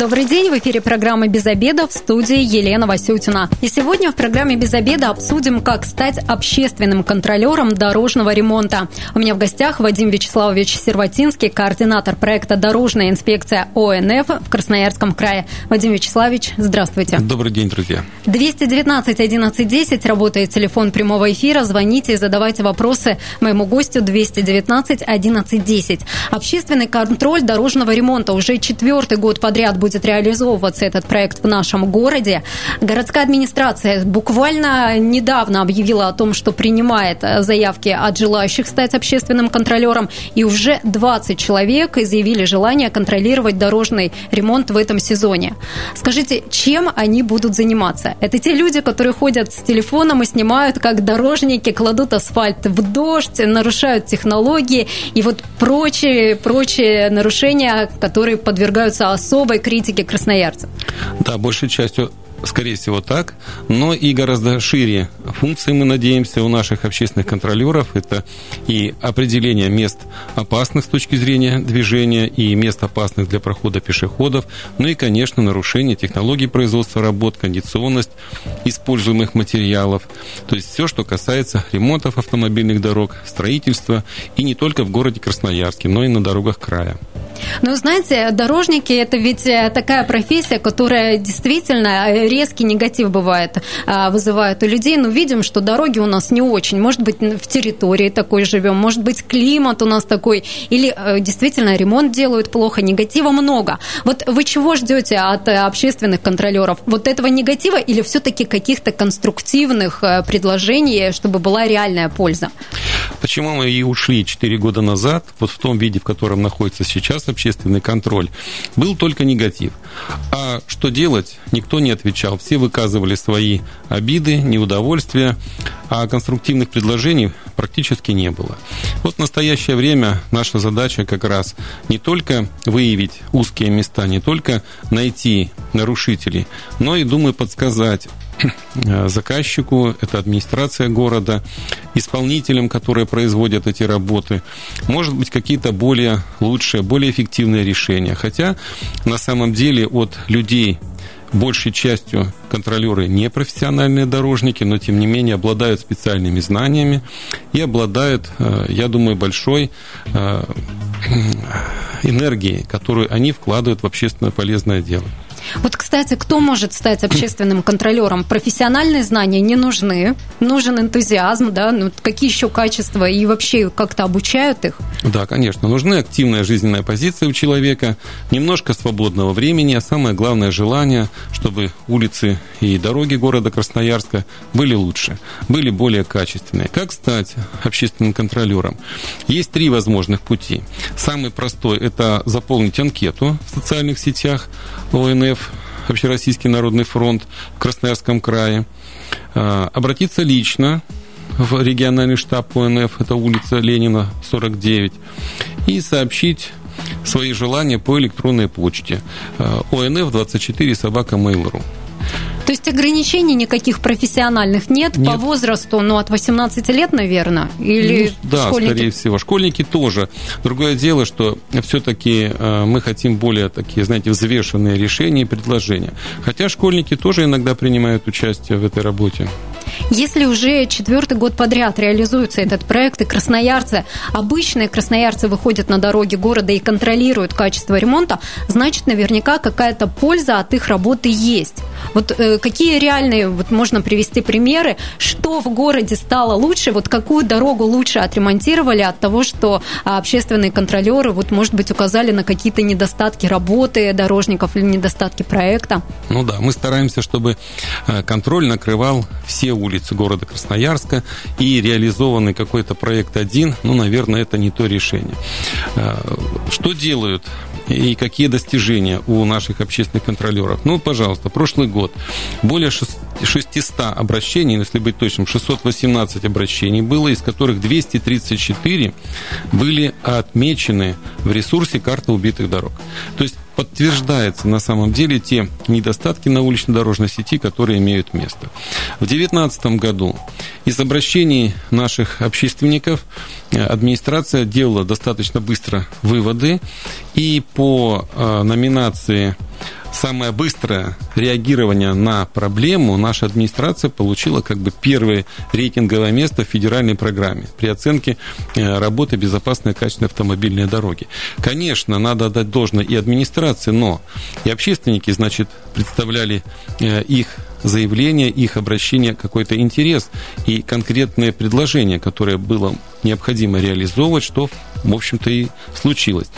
Добрый день, в эфире программы «Без обеда» в студии Елена Васютина. И сегодня в программе «Без обеда» обсудим, как стать общественным контролером дорожного ремонта. У меня в гостях Вадим Вячеславович Серватинский, координатор проекта «Дорожная инспекция ОНФ» в Красноярском крае. Вадим Вячеславович, здравствуйте. Добрый день, друзья. 219 11 10, работает телефон прямого эфира. Звоните и задавайте вопросы моему гостю 219 11 10. Общественный контроль дорожного ремонта уже четвертый год подряд будет реализовываться этот проект в нашем городе. Городская администрация буквально недавно объявила о том, что принимает э, заявки от желающих стать общественным контролером, и уже 20 человек изъявили желание контролировать дорожный ремонт в этом сезоне. Скажите, чем они будут заниматься? Это те люди, которые ходят с телефоном и снимают, как дорожники кладут асфальт в дождь, нарушают технологии и вот прочие, прочие нарушения, которые подвергаются особой критики красноярцев. Да, большей частью скорее всего, так, но и гораздо шире функции, мы надеемся, у наших общественных контролеров. Это и определение мест опасных с точки зрения движения, и мест опасных для прохода пешеходов, ну и, конечно, нарушение технологий производства работ, кондиционность используемых материалов. То есть все, что касается ремонтов автомобильных дорог, строительства, и не только в городе Красноярске, но и на дорогах края. Ну, знаете, дорожники – это ведь э, такая профессия, которая действительно э, резкий негатив бывает, а, вызывает у людей. Но видим, что дороги у нас не очень. Может быть, в территории такой живем, может быть, климат у нас такой, или э, действительно ремонт делают плохо, негатива много. Вот вы чего ждете от общественных контролеров? Вот этого негатива или все-таки каких-то конструктивных предложений, чтобы была реальная польза? Почему мы и ушли 4 года назад, вот в том виде, в котором находится сейчас общественный контроль, был только негатив. А что делать, никто не отвечал. Все выказывали свои обиды, неудовольствия, а конструктивных предложений практически не было. Вот в настоящее время наша задача как раз не только выявить узкие места, не только найти нарушителей, но и, думаю, подсказать заказчику, это администрация города, исполнителям, которые производят эти работы. Может быть, какие-то более лучшие, более эффективные решения. Хотя на самом деле от людей большей частью контролеры не профессиональные дорожники, но тем не менее обладают специальными знаниями и обладают, э, я думаю, большой э, энергией, которую они вкладывают в общественно полезное дело. Вот, кстати, кто может стать общественным контролером? Профессиональные знания не нужны, нужен энтузиазм, да, ну, какие еще качества и вообще как-то обучают их? Да, конечно, нужны активная жизненная позиция у человека, немножко свободного времени, а самое главное желание, чтобы улицы и дороги города Красноярска были лучше, были более качественные. Как стать общественным контролером? Есть три возможных пути. Самый простой – это заполнить анкету в социальных сетях ОНФ, Общероссийский народный фронт в Красноярском крае, а, обратиться лично в региональный штаб ОНФ, это улица Ленина, 49, и сообщить свои желания по электронной почте а, онф24 собака mail.ru. То есть ограничений никаких профессиональных нет, нет. по возрасту, ну, от 18 лет, наверное, или ну, Да, школьники? скорее всего. Школьники тоже. Другое дело, что все-таки э, мы хотим более такие, знаете, взвешенные решения и предложения. Хотя школьники тоже иногда принимают участие в этой работе. Если уже четвертый год подряд реализуется этот проект, и красноярцы, обычные красноярцы выходят на дороги города и контролируют качество ремонта, значит, наверняка какая-то польза от их работы есть. Вот э, какие реальные, вот можно привести примеры, что в городе стало лучше, вот какую дорогу лучше отремонтировали от того, что общественные контролеры, вот, может быть, указали на какие-то недостатки работы дорожников или недостатки проекта? Ну да, мы стараемся, чтобы э, контроль накрывал все улицы города Красноярска и реализованный какой-то проект один, ну, наверное, это не то решение. Э, что делают и какие достижения у наших общественных контролеров. Ну, пожалуйста, прошлый год более 600 обращений, если быть точным, 618 обращений было, из которых 234 были отмечены в ресурсе карта убитых дорог. То есть подтверждается на самом деле те недостатки на улично-дорожной сети, которые имеют место. В 2019 году из обращений наших общественников э, администрация делала достаточно быстро выводы и по э, номинации самое быстрое реагирование на проблему наша администрация получила как бы первое рейтинговое место в федеральной программе при оценке э, работы безопасной и качественной автомобильной дороги. Конечно, надо отдать должное и администрации, но и общественники, значит, представляли э, их заявление, их обращение, какой-то интерес и конкретные предложения, которые было необходимо реализовывать, что, в общем-то, и случилось.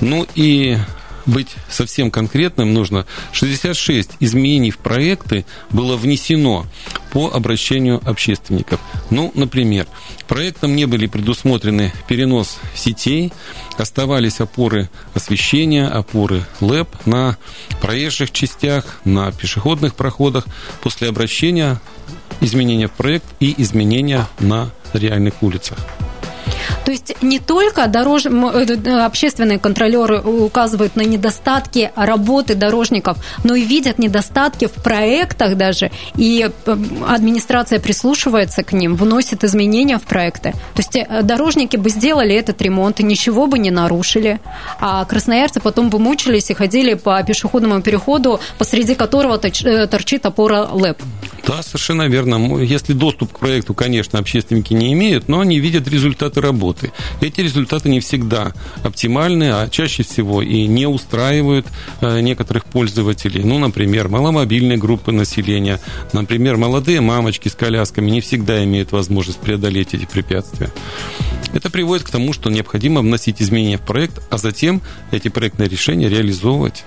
Ну и быть совсем конкретным, нужно 66 изменений в проекты было внесено по обращению общественников. Ну, например, проектом не были предусмотрены перенос сетей, оставались опоры освещения, опоры ЛЭП на проезжих частях, на пешеходных проходах. После обращения изменения в проект и изменения на реальных улицах. То есть не только дорож... Э, общественные контролеры указывают на недостатки работы дорожников, но и видят недостатки в проектах даже, и э, администрация прислушивается к ним, вносит изменения в проекты. То есть э, дорожники бы сделали этот ремонт и ничего бы не нарушили, а красноярцы потом бы мучились и ходили по пешеходному переходу, посреди которого торчит опора ЛЭП. Да, совершенно верно. Если доступ к проекту, конечно, общественники не имеют, но они видят результаты работы. Эти результаты не всегда оптимальны, а чаще всего и не устраивают э, некоторых пользователей. Ну, например, маломобильные группы населения, например, молодые мамочки с колясками не всегда имеют возможность преодолеть эти препятствия. Это приводит к тому, что необходимо вносить изменения в проект, а затем эти проектные решения реализовывать.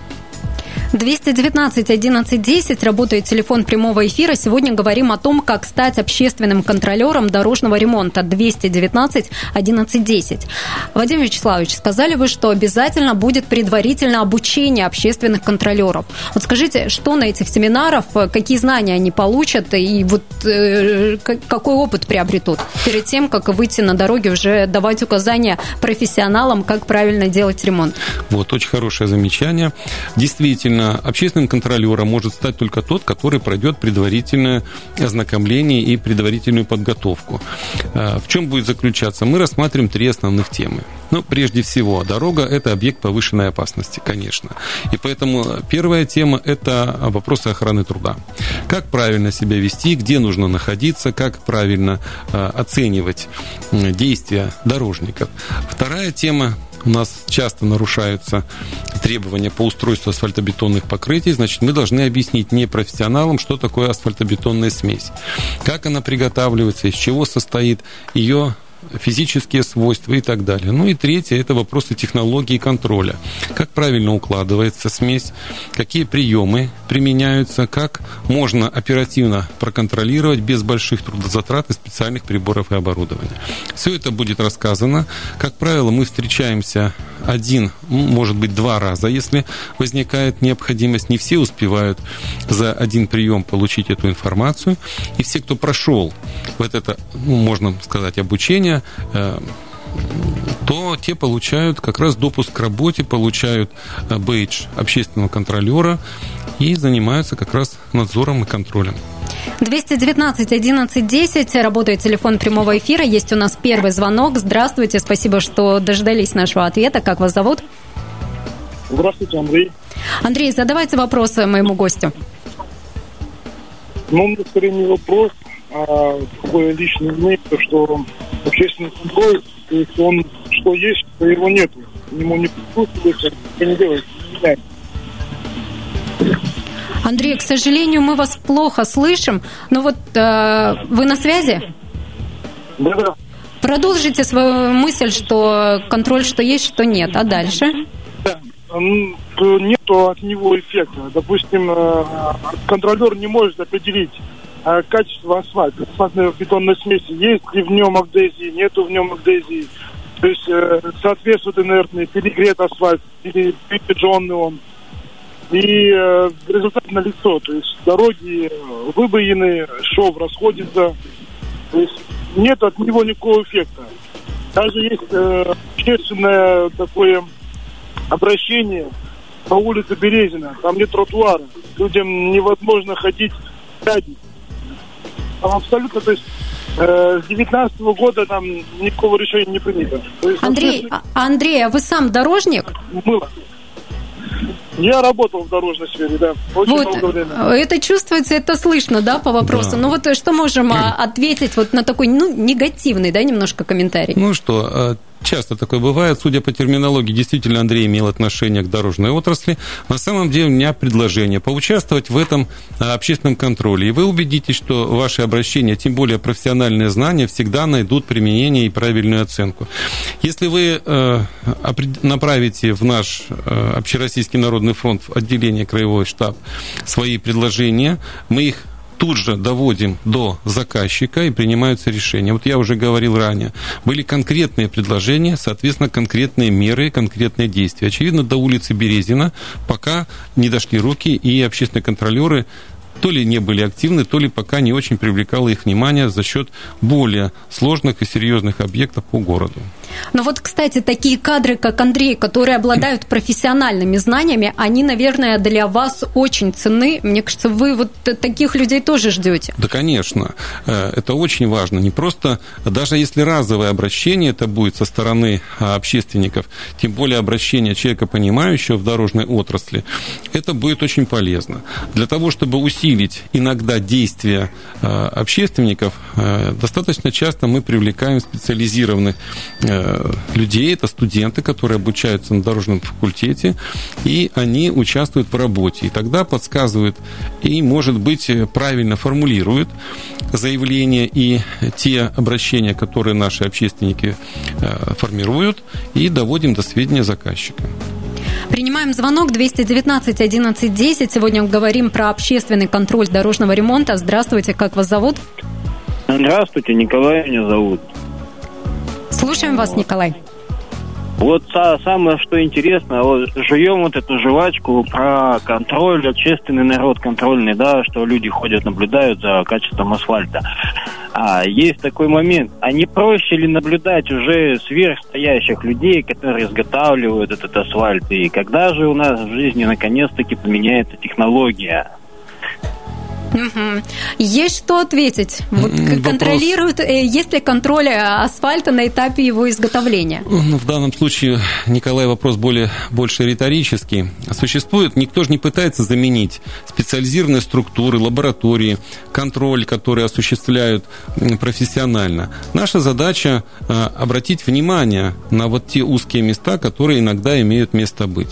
219 11 10 работает телефон прямого эфира. Сегодня говорим о том, как стать общественным контролером дорожного ремонта. 219 11 10. Вадим Вячеславович, сказали вы, что обязательно будет предварительное обучение общественных контролеров. Вот скажите, что на этих семинарах, какие знания они получат и вот э, какой опыт приобретут перед тем, как выйти на дороге уже давать указания профессионалам, как правильно делать ремонт? Вот, очень хорошее замечание. Действительно, Следовательно, общественным контролером может стать только тот, который пройдет предварительное ознакомление и предварительную подготовку. А, в чем будет заключаться? Мы рассматриваем три основных темы. Ну, прежде всего, дорога – это объект повышенной опасности, конечно. И поэтому первая тема – это вопросы охраны труда. Как правильно себя вести, где нужно находиться, как правильно а, оценивать действия дорожников. Вторая тема у нас часто нарушаются требования по устройству асфальтобетонных покрытий, значит, мы должны объяснить непрофессионалам, что такое асфальтобетонная смесь, как она приготавливается, из чего состоит. Ее физические свойства и так далее. Ну и третье – это вопросы технологии контроля. Как правильно укладывается смесь, какие приемы применяются, как можно оперативно проконтролировать без больших трудозатрат и специальных приборов и оборудования. Все это будет рассказано. Как правило, мы встречаемся один, может быть, два раза, если возникает необходимость. Не все успевают за один прием получить эту информацию. И все, кто прошел вот это, ну, можно сказать, обучение, э, то те получают как раз допуск к работе, получают э, бейдж общественного контролера и занимаются как раз надзором и контролем. 219 11 10. Работает телефон прямого эфира. Есть у нас первый звонок. Здравствуйте. Спасибо, что дождались нашего ответа. Как вас зовут? Здравствуйте, Андрей. Андрей, задавайте вопросы моему гостю. Ну, мне скорее не вопрос, а такое личное мнение, что общественный контроль, то есть он что есть, что его нет. Ему не присутствует, не делает, не меняет. Андрей, к сожалению, мы вас плохо слышим, но вот э, вы на связи? Да, да. Продолжите свою мысль, что контроль, что есть, что нет, а дальше? Да. Нету от него эффекта. Допустим, э, контролер не может определить э, качество асфальта, асфальтной бетонной смеси. Есть ли в нем агдезии, нету в нем агдезии. То есть э, соответствует инертный, перегрет асфальт или перепедженный он. И э, результат на лицо. То есть дороги выбоины, шов расходится. То есть нет от него никакого эффекта. Даже есть э, общественное такое обращение по улице Березина. Там нет тротуара. Людям невозможно ходить пять. Там абсолютно, то есть э, с 19 года там никакого решения не принято. Есть, Андрей, а, Андрей, а вы сам дорожник? Было. Я работал в дорожной сфере, да. Очень вот, много времени. Это чувствуется, это слышно, да, по вопросу. Да. Ну вот что можем а, ответить вот на такой, ну, негативный, да, немножко комментарий? Ну что, часто такое бывает. Судя по терминологии, действительно Андрей имел отношение к дорожной отрасли. На самом деле у меня предложение поучаствовать в этом а, общественном контроле. И вы убедитесь, что ваши обращения, тем более профессиональные знания, всегда найдут применение и правильную оценку. Если вы э, направите в наш э, Общероссийский народный фронт отделение Краевой штаб свои предложения, мы их тут же доводим до заказчика и принимаются решения. Вот я уже говорил ранее, были конкретные предложения, соответственно, конкретные меры, конкретные действия. Очевидно, до улицы Березина пока не дошли руки, и общественные контролеры то ли не были активны, то ли пока не очень привлекало их внимание за счет более сложных и серьезных объектов по городу. Ну вот, кстати, такие кадры, как Андрей, которые обладают профессиональными знаниями, они, наверное, для вас очень ценны. Мне кажется, вы вот таких людей тоже ждете. Да, конечно. Э, это очень важно. Не просто, даже если разовое обращение это будет со стороны а, общественников, тем более обращение человека, понимающего в дорожной отрасли, это будет очень полезно. Для того, чтобы усилить иногда действия э, общественников, э, достаточно часто мы привлекаем специализированных людей, это студенты, которые обучаются на дорожном факультете, и они участвуют в работе. И тогда подсказывают и, может быть, правильно формулируют заявления и те обращения, которые наши общественники э, формируют, и доводим до сведения заказчика. Принимаем звонок 219 11 10. Сегодня говорим про общественный контроль дорожного ремонта. Здравствуйте, как вас зовут? Здравствуйте, Николай меня зовут. Слушаем вас, Николай. Вот самое, что интересно, вот живем вот эту жвачку про контроль, общественный народ контрольный, да, что люди ходят, наблюдают за качеством асфальта. А есть такой момент, а не проще ли наблюдать уже сверхстоящих людей, которые изготавливают этот асфальт? И когда же у нас в жизни наконец-таки поменяется технология? Угу. Есть что ответить? Вот контролируют, э, есть ли контроль асфальта на этапе его изготовления? Ну, в данном случае, Николай, вопрос более, больше риторический. Существует, никто же не пытается заменить специализированные структуры, лаборатории, контроль, который осуществляют профессионально. Наша задача э, обратить внимание на вот те узкие места, которые иногда имеют место быть.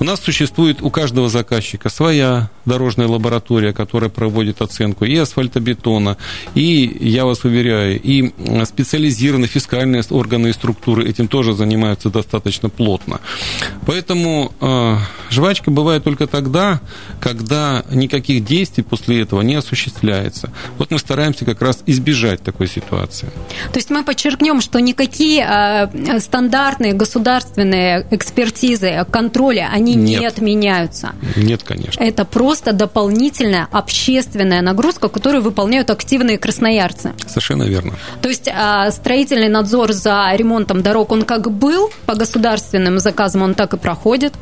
У нас существует у каждого заказчика своя дорожная лаборатория, которая проводит проводит оценку и асфальтобетона, и, я вас уверяю, и специализированные фискальные органы и структуры этим тоже занимаются достаточно плотно. Поэтому э, жвачка бывает только тогда, когда никаких действий после этого не осуществляется. Вот мы стараемся как раз избежать такой ситуации. То есть мы подчеркнем, что никакие э, стандартные государственные экспертизы, контроля, они Нет. не отменяются. Нет, конечно. Это просто дополнительная общественная ответственная нагрузка, которую выполняют активные красноярцы. Совершенно верно. То есть а, строительный надзор за ремонтом дорог, он как был по государственным заказам, он так и проходит.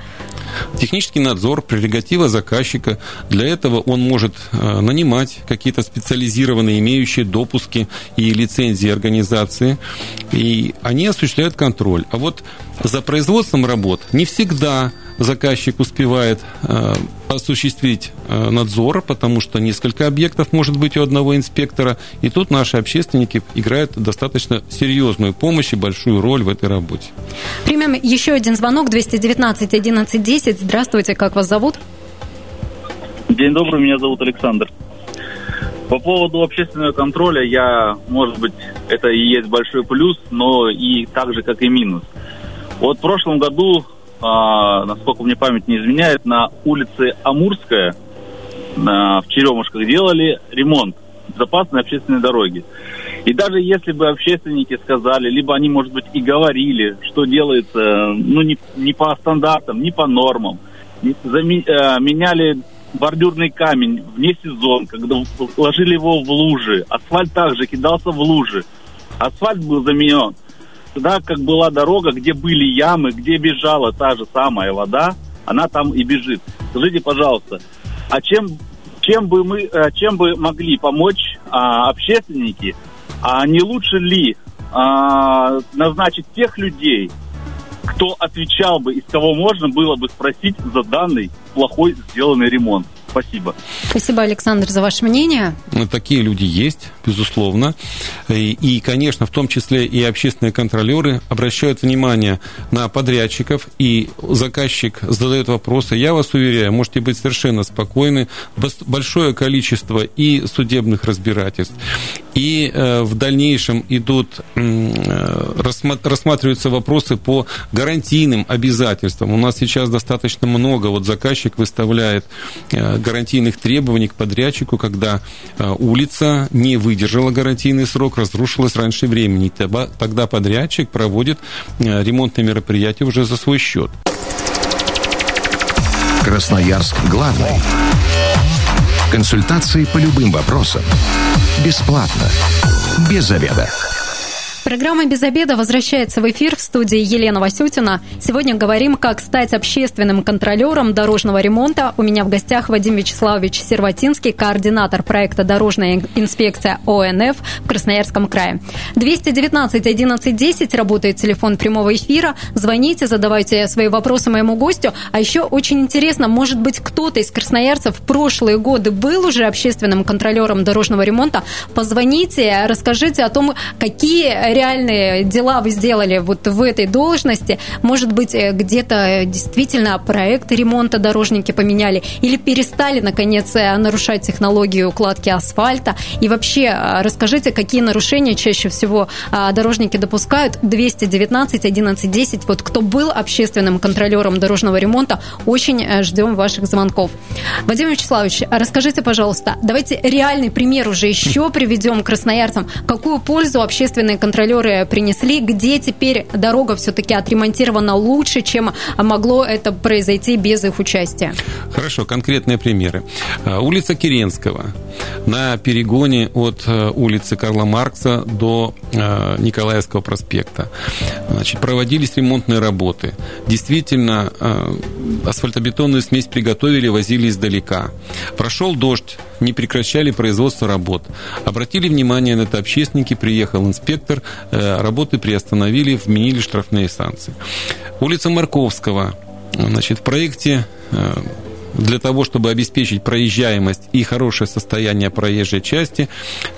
Технический надзор, прерогатива заказчика. Для этого он может а, нанимать какие-то специализированные, имеющие допуски и лицензии организации, и они осуществляют контроль. А вот за производством работ не всегда заказчик успевает э, осуществить э, надзор, потому что несколько объектов может быть у одного инспектора, и тут наши общественники играют достаточно серьезную помощь и большую роль в этой работе. Примем еще один звонок 219 11 10. Здравствуйте, как вас зовут? День добрый, меня зовут Александр. По поводу общественного контроля, я, может быть, это и есть большой плюс, но и так же, как и минус. Вот в прошлом году а, насколько мне память не изменяет, на улице Амурская на, в Черемушках делали ремонт безопасной общественной дороги. И даже если бы общественники сказали, либо они, может быть, и говорили, что делается, ну, не, не по стандартам, не по нормам, зами, э, меняли бордюрный камень вне сезон, когда ложили его в лужи, асфальт также кидался в лужи, асфальт был заменен, туда, как была дорога, где были ямы, где бежала та же самая вода, она там и бежит. Скажите, пожалуйста, а чем, чем, бы, мы, э, чем бы могли помочь а, общественники, а не лучше ли а, назначить тех людей, кто отвечал бы, из кого можно было бы спросить за данный плохой сделанный ремонт? Спасибо. Спасибо, Александр, за ваше мнение. Ну, такие люди есть, безусловно. И, и, конечно, в том числе и общественные контролеры обращают внимание на подрядчиков, и заказчик задает вопросы. Я вас уверяю, можете быть совершенно спокойны. Большое количество и судебных разбирательств, и э, в дальнейшем идут, э, рассматриваются вопросы по гарантийным обязательствам. У нас сейчас достаточно много, вот заказчик выставляет э, гарантийных требований к подрядчику, когда э, улица не выдержала гарантийный срок, разрушилась раньше времени. Тогда подрядчик проводит э, ремонтные мероприятия уже за свой счет. Красноярск главный. Консультации по любым вопросам. Бесплатно. Без заведа. Программа «Без обеда» возвращается в эфир в студии Елена Васютина. Сегодня говорим, как стать общественным контролером дорожного ремонта. У меня в гостях Вадим Вячеславович Серватинский, координатор проекта «Дорожная инспекция ОНФ» в Красноярском крае. 219 11 10 работает телефон прямого эфира. Звоните, задавайте свои вопросы моему гостю. А еще очень интересно, может быть, кто-то из красноярцев в прошлые годы был уже общественным контролером дорожного ремонта. Позвоните, расскажите о том, какие реальные дела вы сделали вот в этой должности? Может быть, э, где-то действительно проект ремонта дорожники поменяли или перестали, наконец, э, нарушать технологию укладки асфальта? И вообще, э, расскажите, какие нарушения чаще всего дорожники допускают? 219 11 10. Вот кто был общественным контролером дорожного ремонта, очень ждем ваших звонков. Вадим Вячеславович, расскажите, пожалуйста, давайте реальный пример уже еще приведем красноярцам. Какую пользу общественные контролеры контролеры принесли, где теперь дорога все-таки отремонтирована лучше, чем могло это произойти без их участия? Хорошо, конкретные примеры. А, улица Керенского на перегоне от э, улицы Карла Маркса до э, Николаевского проспекта. Значит, проводились ремонтные работы. Действительно, э, асфальтобетонную смесь приготовили, возили издалека. Прошел дождь, не прекращали производство работ. Обратили внимание на это общественники, приехал инспектор, работы приостановили, вменили штрафные санкции. Улица Марковского. Значит, в проекте для того, чтобы обеспечить проезжаемость и хорошее состояние проезжей части,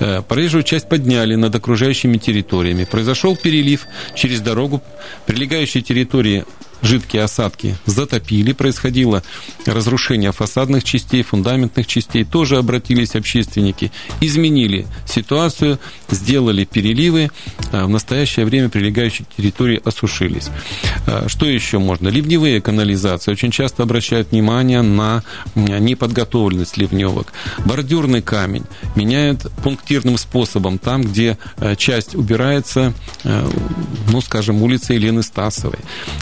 э, проезжую часть подняли над окружающими территориями. Произошел перелив через дорогу, прилегающие территории жидкие осадки затопили, происходило разрушение фасадных частей, фундаментных частей, тоже обратились общественники, изменили ситуацию, сделали переливы, а в настоящее время прилегающие территории осушились. А что еще можно? Ливневые канализации очень часто обращают внимание на неподготовленность ливневок. Бордюрный камень меняют пунктирным способом там, где э, часть убирается, ну, скажем, улица Елены Стасовой.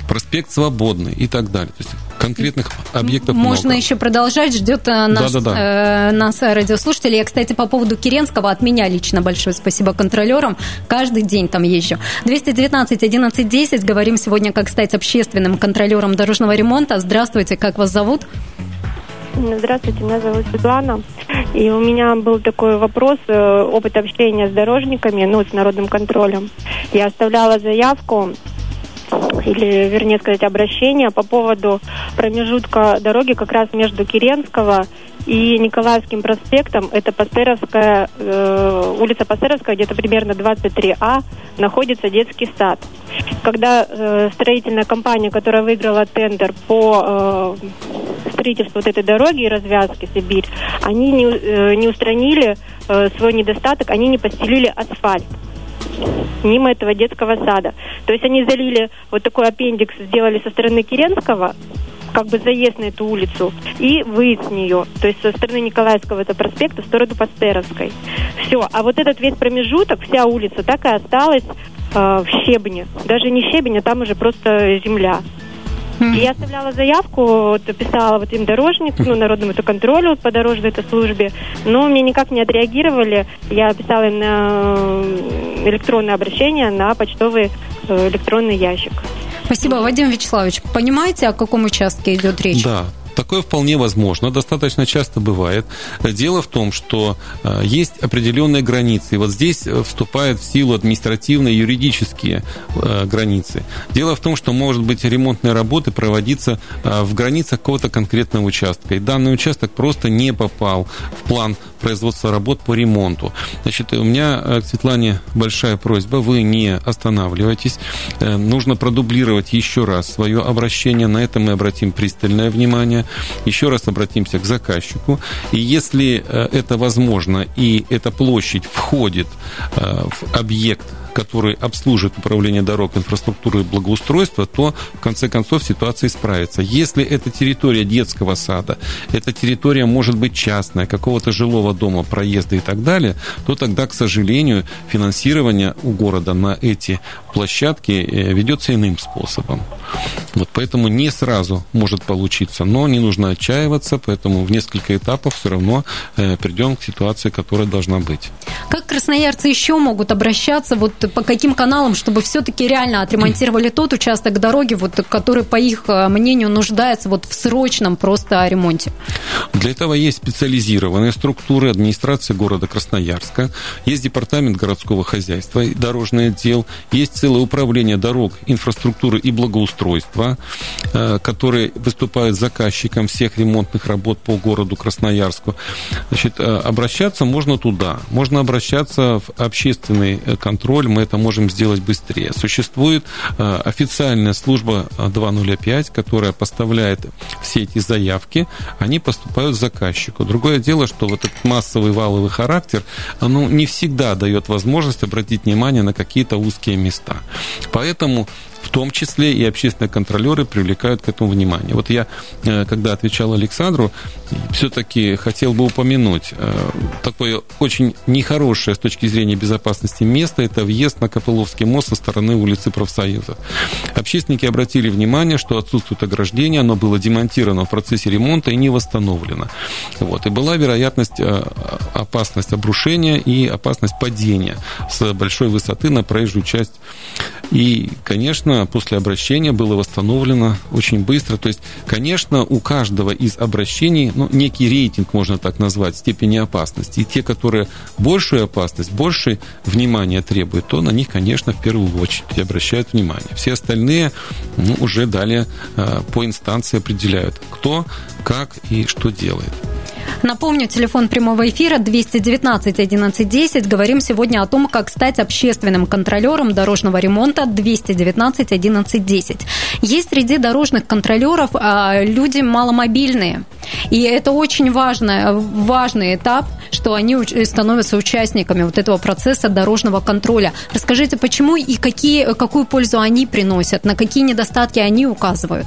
Проспект свободный и так далее. То есть конкретных объектов Можно много. еще продолжать, ждет э, наш, да, да, да. Э, нас радиослушатели. Я, кстати, по поводу Керенского от меня лично большое спасибо контролерам. Каждый день там езжу. 219 11 10. Говорим сегодня, как стать общественным контролером дорожного ремонта. Здравствуйте, как вас зовут? Здравствуйте, меня зовут Светлана. И у меня был такой вопрос, э, опыт общения с дорожниками, ну, с народным контролем. Я оставляла заявку или, вернее сказать, обращение по поводу промежутка дороги как раз между Киренского и Николаевским проспектом. Это Пастеровская, э, улица Пастеровская, где-то примерно 23А, находится детский сад. Когда э, строительная компания, которая выиграла тендер по э, строительству вот этой дороги и развязки Сибирь, они не, э, не устранили э, свой недостаток, они не постелили асфальт мимо этого детского сада. То есть они залили вот такой аппендикс, сделали со стороны Керенского, как бы заезд на эту улицу и выезд с нее. То есть со стороны Николаевского это проспекта в сторону Пастеровской. Все. А вот этот весь промежуток, вся улица так и осталась э, в щебне. Даже не щебень, а там уже просто земля. И я оставляла заявку, вот, писала вот им дорожник, ну, народному это контролю по дорожной этой службе, но мне никак не отреагировали. Я писала им на электронное обращение на почтовый э, электронный ящик. Спасибо, Вадим Вячеславович. Понимаете, о каком участке идет речь? Да, Такое вполне возможно, достаточно часто бывает. Дело в том, что э, есть определенные границы. И вот здесь э, вступают в силу административные, юридические э, границы. Дело в том, что, может быть, ремонтные работы проводиться в границах какого-то конкретного участка. И данный участок просто не попал в план производства работ по ремонту. Значит, у меня к Светлане большая просьба. Вы не останавливайтесь. Нужно продублировать еще раз свое обращение. На это мы обратим пристальное внимание еще раз обратимся к заказчику. И если э, это возможно, и эта площадь входит э, в объект который обслуживает управление дорог, инфраструктуры и благоустройства, то в конце концов ситуация исправится. Если это территория детского сада, эта территория может быть частная, какого-то жилого дома, проезда и так далее, то тогда, к сожалению, финансирование у города на эти площадки э, ведется иным способом. Вот поэтому не сразу может получиться, но не нужно отчаиваться, поэтому в несколько этапов все равно э, придем к ситуации, которая должна быть. Как красноярцы еще могут обращаться вот по каким каналам, чтобы все-таки реально отремонтировали тот участок дороги, вот, который, по их э, мнению, нуждается вот в срочном просто ремонте? Для этого есть специализированные структуры администрации города Красноярска, есть департамент городского хозяйства, дорожный отдел, есть целое управление дорог, инфраструктуры и благоустройства, э, которые выступают заказчиком всех ремонтных работ по городу Красноярску. Значит, э, обращаться можно туда, можно обращаться в общественный контроль, мы это можем сделать быстрее. Существует э, официальная служба 205, которая поставляет все эти заявки, они поступают заказчику. Другое дело, что вот этот массовый валовый характер, ну, не всегда дает возможность обратить внимание на какие-то узкие места. Поэтому том числе и общественные контролеры привлекают к этому внимание. Вот я, э, когда отвечал Александру, все-таки хотел бы упомянуть э, такое очень нехорошее с точки зрения безопасности место, это въезд на Копыловский мост со стороны улицы профсоюзов. Общественники обратили внимание, что отсутствует ограждение, оно было демонтировано в процессе ремонта и не восстановлено. Вот. И была вероятность, э, опасность обрушения и опасность падения с большой высоты на проезжую часть. И, конечно, после обращения было восстановлено очень быстро. То есть, конечно, у каждого из обращений, ну, некий рейтинг, можно так назвать, степени опасности. И те, которые большую опасность, больше внимания требуют, то на них, конечно, в первую очередь обращают внимание. Все остальные ну, уже далее э, по инстанции определяют, кто, как и что делает. Напомню, телефон прямого эфира 219 1110. Говорим сегодня о том, как стать общественным контролером дорожного ремонта 219 1110. Есть среди дорожных контролеров а, люди маломобильные. И это очень важный, важный этап, что они становятся участниками вот этого процесса дорожного контроля. Расскажите, почему и какие, какую пользу они приносят, на какие недостатки они указывают?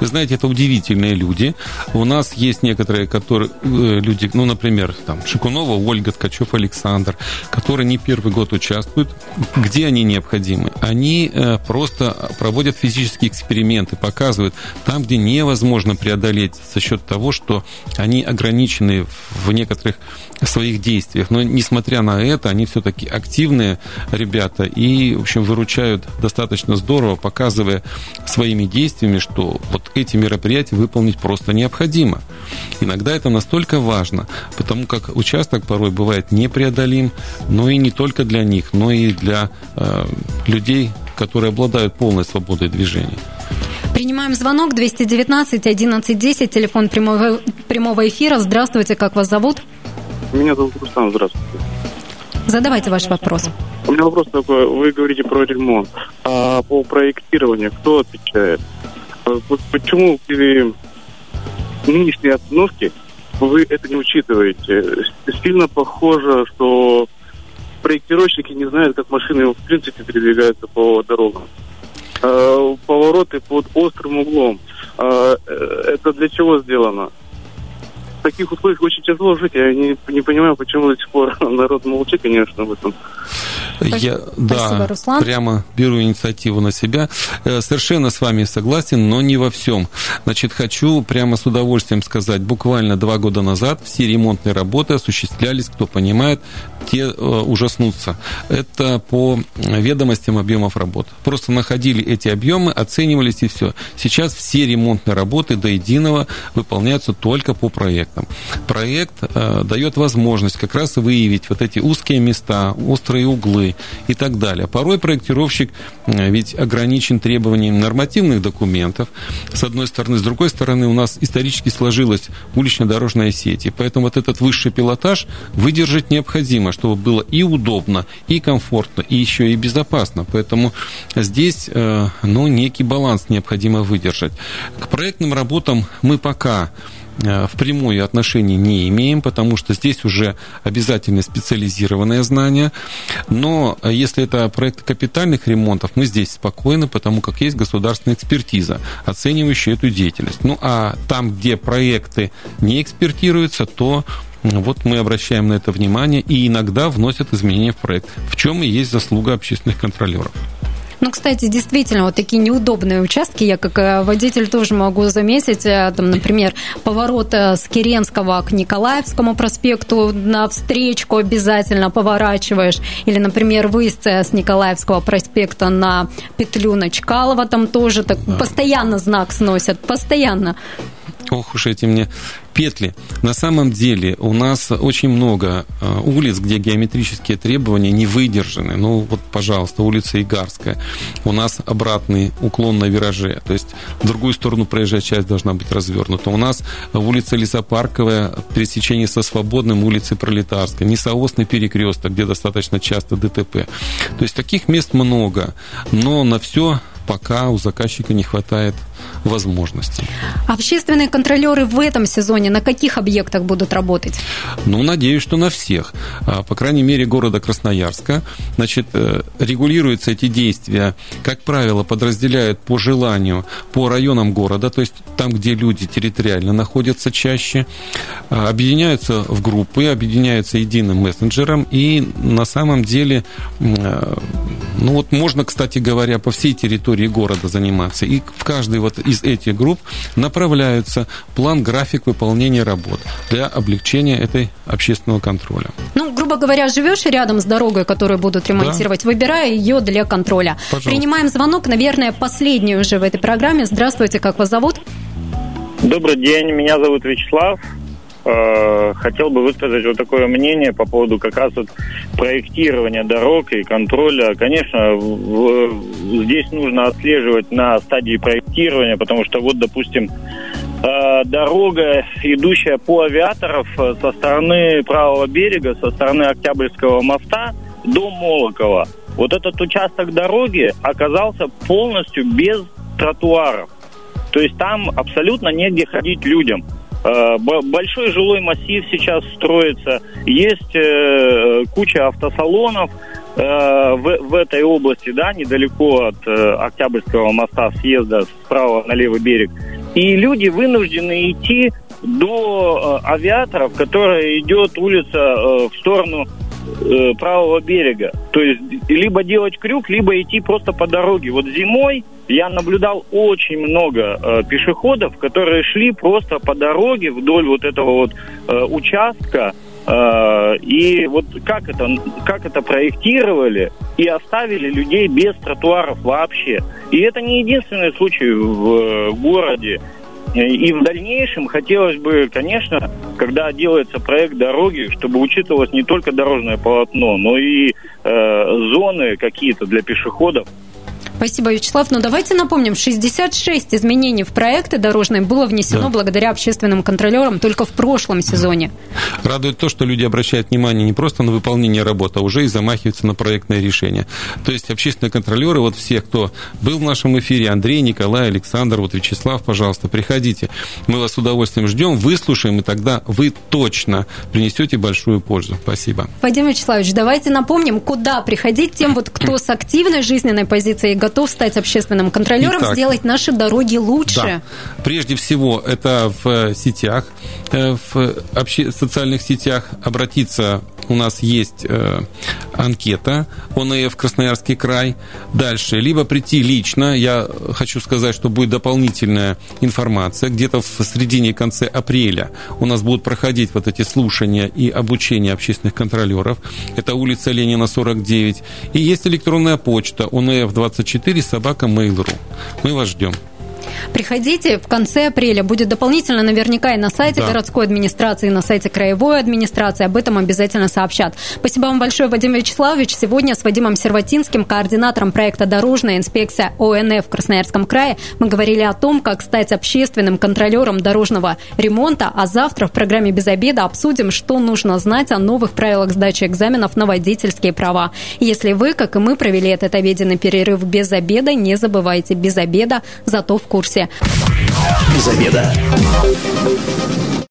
Вы знаете, это удивительные люди. У нас есть некоторые, которые Э, люди, ну, например, там, Шикунова, Ольга, Ткачев, Александр, которые не первый год участвуют, где они необходимы? Они э, просто проводят физические эксперименты, показывают там, где невозможно преодолеть за счет того, что они ограничены в некоторых своих действиях. Но, несмотря на это, они все-таки активные ребята и, в общем, выручают достаточно здорово, показывая своими действиями, что вот эти мероприятия выполнить просто необходимо. Иногда это настолько важно, потому как участок порой бывает непреодолим, но и не только для них, но и для э, людей, которые обладают полной свободой движения. Принимаем звонок 219 1110, телефон прямого, прямого эфира. Здравствуйте, как вас зовут? Меня зовут Рустам, здравствуйте. Задавайте ваш вопрос. У меня вопрос такой. Вы говорите про ремонт. А по проектированию кто отвечает? А почему при нынешней обстановке вы это не учитываете? Сильно похоже, что проектировщики не знают, как машины в принципе передвигаются по дорогам. А, повороты под острым углом. А, э, это для чего сделано? Таких условиях очень тяжело жить. Я не, не понимаю, почему до сих пор народ молчит, конечно, об этом. Я, да, Руслан. прямо беру инициативу на себя. Э, Совершенно с вами согласен, но не во всем. Значит, хочу прямо с удовольствием сказать, буквально два года назад все ремонтные работы осуществлялись, кто понимает, те э, ужаснутся. Это по ведомостям объемов работ. Просто находили эти объемы, оценивались и все. Сейчас все ремонтные работы до единого выполняются только по проектам. Проект э, дает возможность как раз выявить вот эти узкие места, острые углы и так далее. Порой проектировщик э, ведь ограничен требованиями нормативных документов, с одной стороны. С другой стороны, у нас исторически сложилась улично-дорожная сеть. И поэтому вот этот высший пилотаж выдержать необходимо, чтобы было и удобно, и комфортно, и еще и безопасно. Поэтому здесь э, ну, некий баланс необходимо выдержать. К проектным работам мы пока впрямую отношения не имеем, потому что здесь уже обязательно специализированное знание. Но если это проект капитальных ремонтов, мы здесь спокойны, потому как есть государственная экспертиза, оценивающая эту деятельность. Ну а там, где проекты не экспертируются, то вот мы обращаем на это внимание и иногда вносят изменения в проект, в чем и есть заслуга общественных контролеров. Ну, кстати, действительно, вот такие неудобные участки, я как э, водитель тоже могу заметить, э, там, например, поворот э, с Керенского к Николаевскому проспекту на встречку обязательно поворачиваешь, или, например, выезд с Николаевского проспекта на петлю на Чкалова, там тоже так постоянно знак сносят, постоянно. Ох уж эти мне петли. На самом деле у нас очень много э, улиц, где геометрические требования не выдержаны. Ну вот, пожалуйста, улица Игарская. У нас обратный уклон на вираже. То есть в другую сторону проезжая часть должна быть развернута. У нас улица Лесопарковая, пересечение со Свободным, улицы Пролетарской. Несоосный перекресток, где достаточно часто ДТП. То есть таких мест много. Но на все пока у заказчика не хватает возможностей. Общественные контролеры в этом сезоне на каких объектах будут работать? Ну, надеюсь, что на всех. А, по крайней мере, города Красноярска. Значит, э, регулируются эти действия, как правило, подразделяют по желанию по районам города, то есть там, где люди территориально находятся чаще, а, объединяются в группы, объединяются единым мессенджером, и на самом деле, э, ну вот можно, кстати говоря, по всей территории города заниматься, и в каждой вот из этих групп направляются план, график выполнения работ для облегчения этой общественного контроля. Ну, грубо говоря, живешь рядом с дорогой, которую будут ремонтировать, да. выбирая ее для контроля. Пожалуйста. Принимаем звонок, наверное, последний уже в этой программе. Здравствуйте, как вас зовут? Добрый день, меня зовут Вячеслав. Э, хотел бы высказать вот такое мнение по поводу как раз вот проектирования дорог и контроля. Конечно, здесь нужно отслеживать на стадии проектирования, потому что вот, допустим, э, дорога, идущая по авиаторов э, со стороны правого берега, со стороны Октябрьского моста до Молокова. Вот этот участок дороги оказался полностью без тротуаров. То есть там абсолютно негде ходить людям. Э, большой жилой массив сейчас строится, есть куча автосалонов в, в этой области, да, недалеко от Октябрьского моста съезда справа на левый берег. И люди вынуждены идти до авиаторов, которая идет улица в сторону правого берега. То есть либо делать крюк, либо идти просто по дороге. Вот зимой я наблюдал очень много э, пешеходов, которые шли просто по дороге вдоль вот этого вот э, участка. Э, и вот как это, как это проектировали и оставили людей без тротуаров вообще. И это не единственный случай в э, городе. И в дальнейшем хотелось бы, конечно, когда делается проект дороги, чтобы учитывалось не только дорожное полотно, но и э, зоны какие-то для пешеходов. Спасибо, Вячеслав. Но давайте напомним, 66 изменений в проекты дорожные было внесено да. благодаря общественным контролерам только в прошлом сезоне. Радует то, что люди обращают внимание не просто на выполнение работы, а уже и замахиваются на проектное решение. То есть общественные контролеры, вот все, кто был в нашем эфире, Андрей, Николай, Александр, вот Вячеслав, пожалуйста, приходите. Мы вас с удовольствием ждем, выслушаем, и тогда вы точно принесете большую пользу. Спасибо. Вадим Вячеславович, давайте напомним, куда приходить тем, вот, кто с активной жизненной позицией готов готов стать общественным контролером, Итак, сделать наши дороги лучше? Да. Прежде всего, это в сетях, э, в обще... социальных сетях обратиться у нас есть э, анкета ОНФ Красноярский край. Дальше, либо прийти лично. Я хочу сказать, что будет дополнительная информация. Где-то в середине и конце апреля у нас будут проходить вот эти слушания и обучение общественных контролеров. Это улица Ленина, 49. И есть электронная почта onf24 собака mail.ru. Мы вас ждем. Приходите в конце апреля. Будет дополнительно наверняка и на сайте да. городской администрации, и на сайте краевой администрации. Об этом обязательно сообщат. Спасибо вам большое, Вадим Вячеславович. Сегодня с Вадимом Серватинским, координатором проекта «Дорожная инспекция ОНФ» в Красноярском крае, мы говорили о том, как стать общественным контролером дорожного ремонта. А завтра в программе «Без обеда» обсудим, что нужно знать о новых правилах сдачи экзаменов на водительские права. Если вы, как и мы, провели этот обеденный перерыв без обеда, не забывайте, без обеда, зато в курсе. Без обеда.